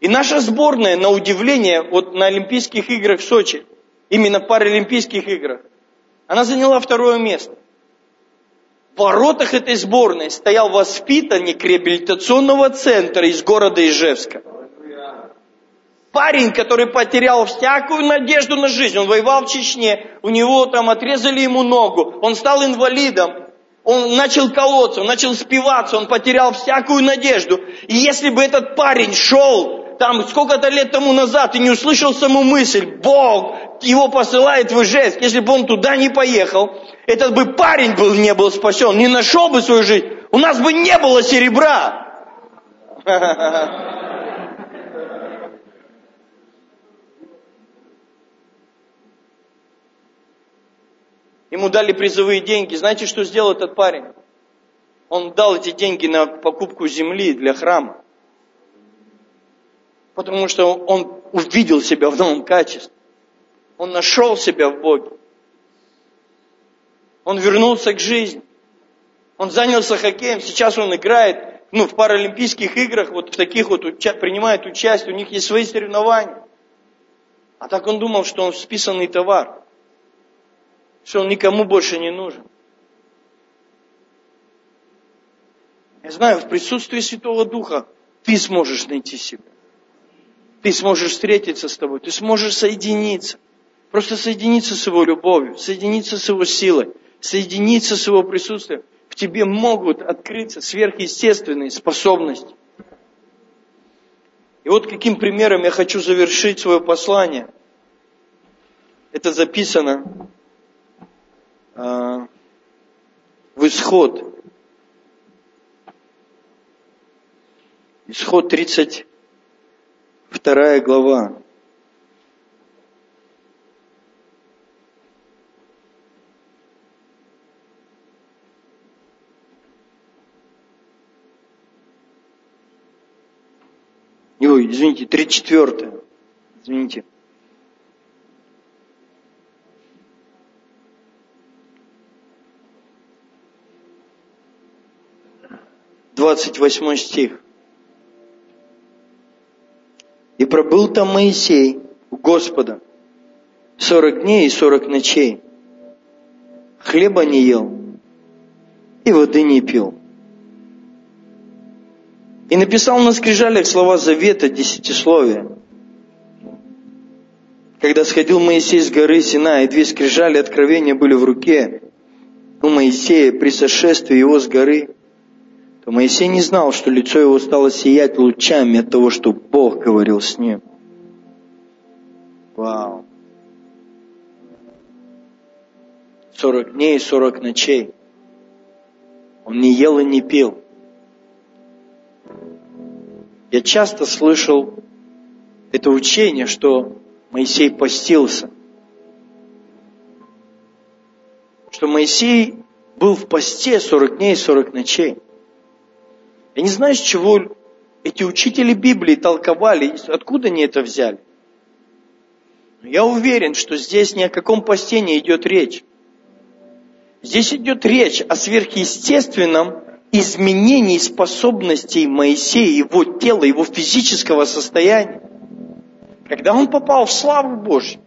И наша сборная, на удивление, вот на Олимпийских играх в Сочи, именно Паралимпийских играх, она заняла второе место. В воротах этой сборной стоял воспитанник реабилитационного центра из города Ижевска. Парень, который потерял всякую надежду на жизнь, он воевал в Чечне, у него там отрезали ему ногу, он стал инвалидом, он начал колоться, он начал спиваться, он потерял всякую надежду. И если бы этот парень шел там сколько-то лет тому назад и не услышал саму мысль, Бог его посылает в Ижевск, если бы он туда не поехал, этот бы парень был, не был спасен, не нашел бы свою жизнь, у нас бы не было серебра. Ему дали призовые деньги. Знаете, что сделал этот парень? Он дал эти деньги на покупку земли для храма. Потому что он увидел себя в новом качестве. Он нашел себя в Боге. Он вернулся к жизни. Он занялся хоккеем. Сейчас он играет ну, в Паралимпийских играх, вот в таких вот уча- принимает участие. У них есть свои соревнования. А так он думал, что он списанный товар что он никому больше не нужен. Я знаю, в присутствии Святого Духа ты сможешь найти себя. Ты сможешь встретиться с тобой, ты сможешь соединиться. Просто соединиться с Его любовью, соединиться с Его силой, соединиться с Его присутствием. В тебе могут открыться сверхъестественные способности. И вот каким примером я хочу завершить свое послание. Это записано в исход. Исход 32 глава. Ой, извините, 34. Извините. 28 стих. И пробыл там Моисей у Господа сорок дней и сорок ночей. Хлеба не ел и воды не пил. И написал на скрижалях слова завета десятисловия. Когда сходил Моисей с горы Сина, и две скрижали откровения были в руке у Моисея при сошествии его с горы, то Моисей не знал, что лицо его стало сиять лучами от того, что Бог говорил с ним. Вау. Сорок дней и сорок ночей. Он не ел и не пил. Я часто слышал это учение, что Моисей постился. Что Моисей был в посте 40 дней и 40 ночей. Я не знаю, с чего эти учители Библии толковали, откуда они это взяли. Но я уверен, что здесь ни о каком посте не идет речь. Здесь идет речь о сверхъестественном изменении способностей Моисея, его тела, его физического состояния. Когда он попал в славу Божью,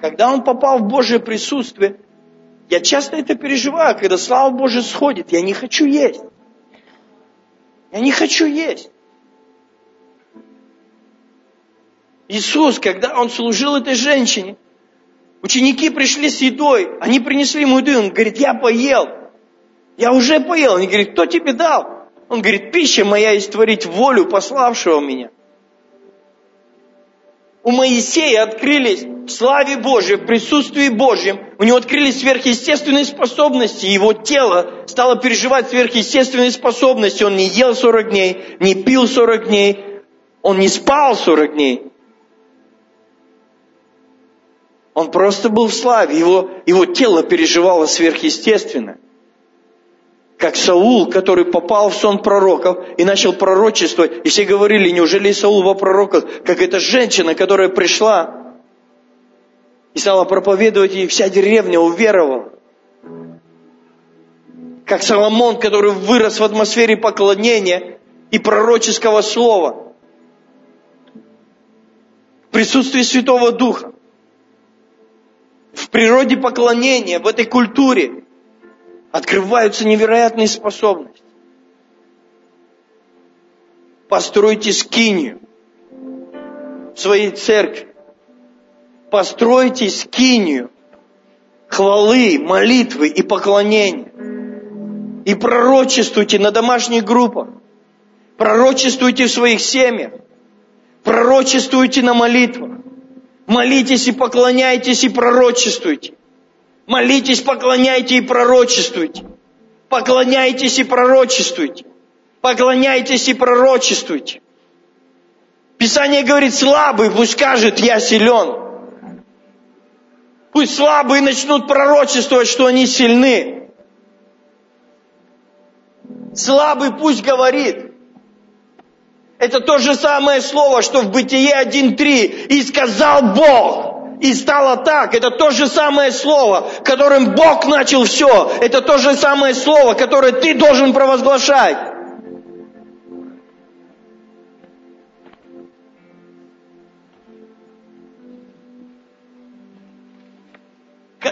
когда он попал в Божье присутствие, я часто это переживаю, когда слава Божия сходит, я не хочу есть. Я не хочу есть. Иисус, когда Он служил этой женщине, ученики пришли с едой, они принесли ему еду, он говорит, я поел, я уже поел. Они говорят, кто тебе дал? Он говорит, пища моя есть творить волю пославшего меня. У Моисея открылись в славе Божьей, в присутствии Божьем, у него открылись сверхъестественные способности, его тело стало переживать сверхъестественные способности. Он не ел 40 дней, не пил 40 дней, он не спал 40 дней. Он просто был в славе, его, его тело переживало сверхъестественно. Как Саул, который попал в сон пророков и начал пророчествовать. И все говорили, неужели Саул во пророках, как эта женщина, которая пришла и стала проповедовать, и вся деревня уверовала. Как Соломон, который вырос в атмосфере поклонения и пророческого слова. В присутствии Святого Духа в природе поклонения, в этой культуре открываются невероятные способности. Постройте скинию в своей церкви. Постройте скинию хвалы, молитвы и поклонения. И пророчествуйте на домашних группах. Пророчествуйте в своих семьях. Пророчествуйте на молитвах. Молитесь и поклоняйтесь и пророчествуйте. Молитесь, поклоняйте и пророчествуйте. Поклоняйтесь и пророчествуйте. Поклоняйтесь и пророчествуйте. Писание говорит, слабый пусть скажет, я силен. Пусть слабые начнут пророчествовать, что они сильны. Слабый пусть говорит, это то же самое слово, что в Бытие 1.3. «И сказал Бог». И стало так. Это то же самое слово, которым Бог начал все. Это то же самое слово, которое ты должен провозглашать.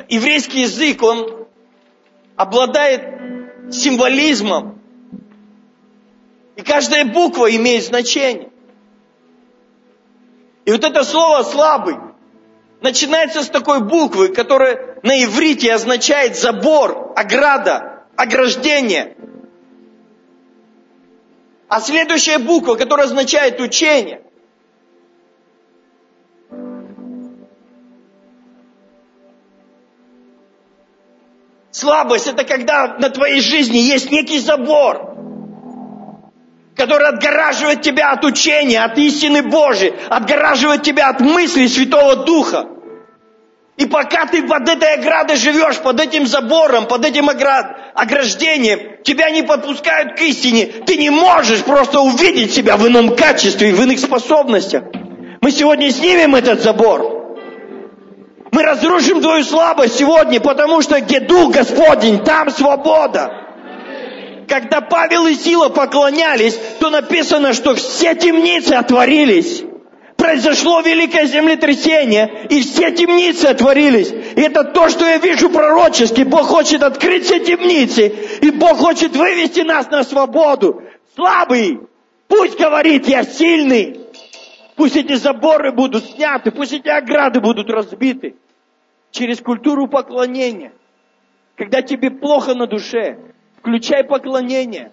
Еврейский язык, он обладает символизмом, и каждая буква имеет значение. И вот это слово «слабый» начинается с такой буквы, которая на иврите означает забор, ограда, ограждение. А следующая буква, которая означает учение. Слабость – это когда на твоей жизни есть некий забор – который отгораживает тебя от учения, от истины Божьей, отгораживает тебя от мыслей Святого Духа. И пока ты под этой оградой живешь, под этим забором, под этим ограждением, тебя не подпускают к истине, ты не можешь просто увидеть себя в ином качестве, в иных способностях. Мы сегодня снимем этот забор. Мы разрушим твою слабость сегодня, потому что где Дух Господень, там свобода. Когда Павел и Сила поклонялись, то написано, что все темницы отворились. Произошло великое землетрясение, и все темницы отворились. И это то, что я вижу пророчески. Бог хочет открыть все темницы, и Бог хочет вывести нас на свободу. Слабый, пусть говорит, я сильный. Пусть эти заборы будут сняты, пусть эти ограды будут разбиты. Через культуру поклонения. Когда тебе плохо на душе, Включай поклонение.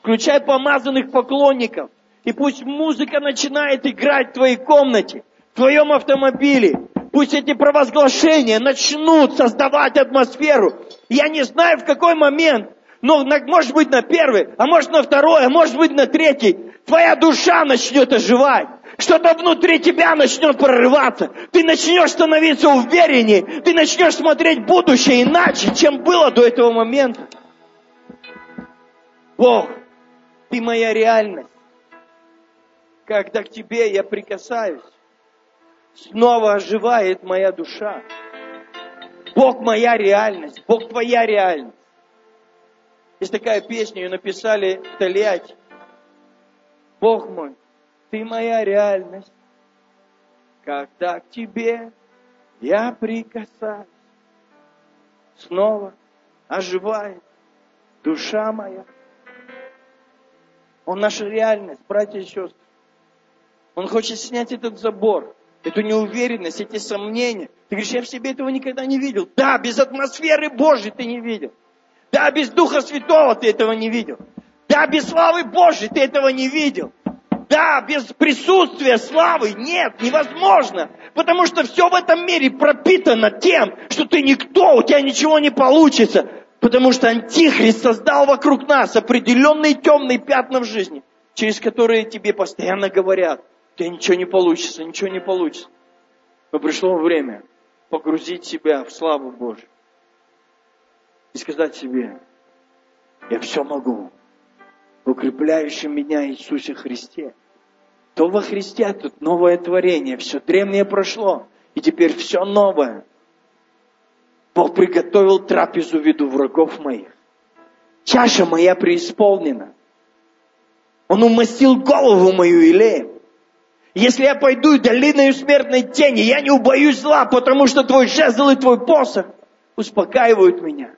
Включай помазанных поклонников. И пусть музыка начинает играть в твоей комнате, в твоем автомобиле. Пусть эти провозглашения начнут создавать атмосферу. Я не знаю, в какой момент, но может быть на первый, а может на второй, а может быть на третий. Твоя душа начнет оживать. Что-то внутри тебя начнет прорываться. Ты начнешь становиться увереннее. Ты начнешь смотреть будущее иначе, чем было до этого момента. Бог, ты моя реальность. Когда к тебе я прикасаюсь, снова оживает моя душа. Бог моя реальность, Бог твоя реальность. Есть такая песня, ее написали в Тольятти. Бог мой, ты моя реальность. Когда к тебе я прикасаюсь, снова оживает душа моя. Он наша реальность, братья и сестры. Он хочет снять этот забор, эту неуверенность, эти сомнения. Ты говоришь, я в себе этого никогда не видел. Да, без атмосферы Божьей ты не видел. Да, без Духа Святого ты этого не видел. Да, без славы Божьей ты этого не видел. Да, без присутствия славы нет, невозможно. Потому что все в этом мире пропитано тем, что ты никто, у тебя ничего не получится. Потому что Антихрист создал вокруг нас определенные темные пятна в жизни, через которые тебе постоянно говорят, тебя ничего не получится, ничего не получится. Но пришло время погрузить себя в славу Божью и сказать себе, я все могу, укрепляющем меня Иисусе Христе. То во Христе тут новое творение, все древнее прошло, и теперь все новое. Бог приготовил трапезу в виду врагов моих. Чаша моя преисполнена. Он умастил голову мою илеем. Если я пойду долиной смертной тени, я не убоюсь зла, потому что твой жезл и твой посох успокаивают меня.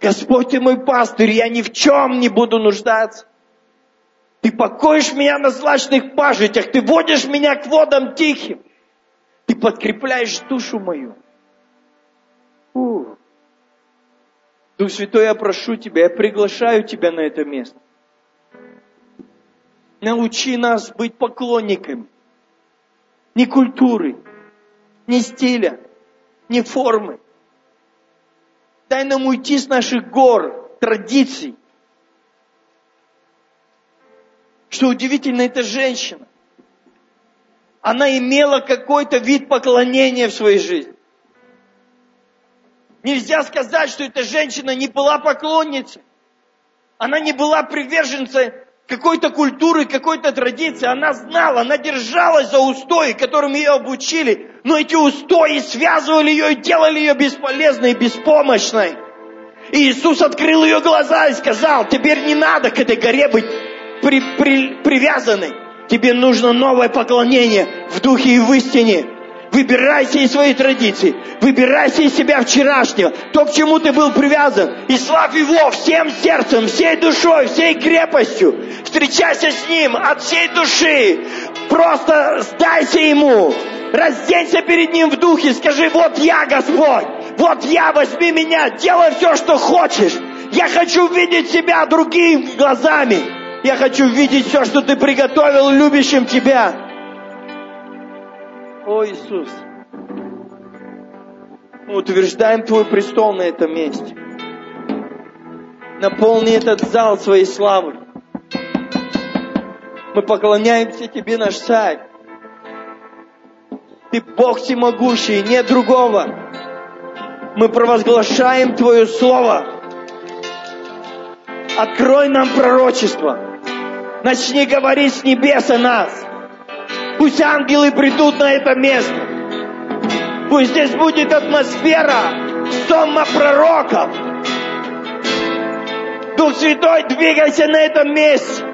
Господь ты мой пастырь, я ни в чем не буду нуждаться. Ты покоишь меня на злачных пажитях, ты водишь меня к водам тихим. Ты подкрепляешь душу мою. У. Дух Святой, я прошу Тебя, я приглашаю Тебя на это место. Научи нас быть поклонниками. Не культуры, не стиля, не формы. Дай нам уйти с наших гор, традиций. Что удивительно, эта женщина, она имела какой-то вид поклонения в своей жизни. Нельзя сказать, что эта женщина не была поклонницей. Она не была приверженцей какой-то культуры, какой-то традиции. Она знала, она держалась за устои, которым ее обучили. Но эти устои связывали ее и делали ее бесполезной беспомощной. И Иисус открыл ее глаза и сказал, теперь не надо к этой горе быть при, при, привязанной. Тебе нужно новое поклонение в духе и в истине. Выбирайся из своей традиции. Выбирайся из себя вчерашнего. То, к чему ты был привязан. И славь Его всем сердцем, всей душой, всей крепостью. Встречайся с Ним от всей души. Просто сдайся Ему. Разденься перед Ним в духе. Скажи, вот я, Господь. Вот я, возьми меня. Делай все, что хочешь. Я хочу видеть себя другими глазами. Я хочу видеть все, что ты приготовил любящим тебя. О, Иисус, мы утверждаем Твой престол на этом месте. Наполни этот зал своей славой. Мы поклоняемся Тебе, наш царь. Ты Бог всемогущий, нет другого. Мы провозглашаем Твое Слово. Открой нам пророчество. Начни говорить с небес о нас. Пусть ангелы придут на это место. Пусть здесь будет атмосфера сома пророков. Дух Святой, двигайся на этом месте.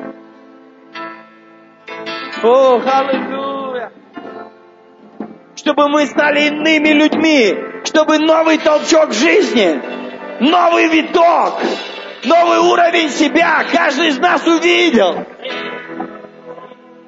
О, аллилуйя. Чтобы мы стали иными людьми. Чтобы новый толчок жизни. Новый виток. Новый уровень себя каждый из нас увидел.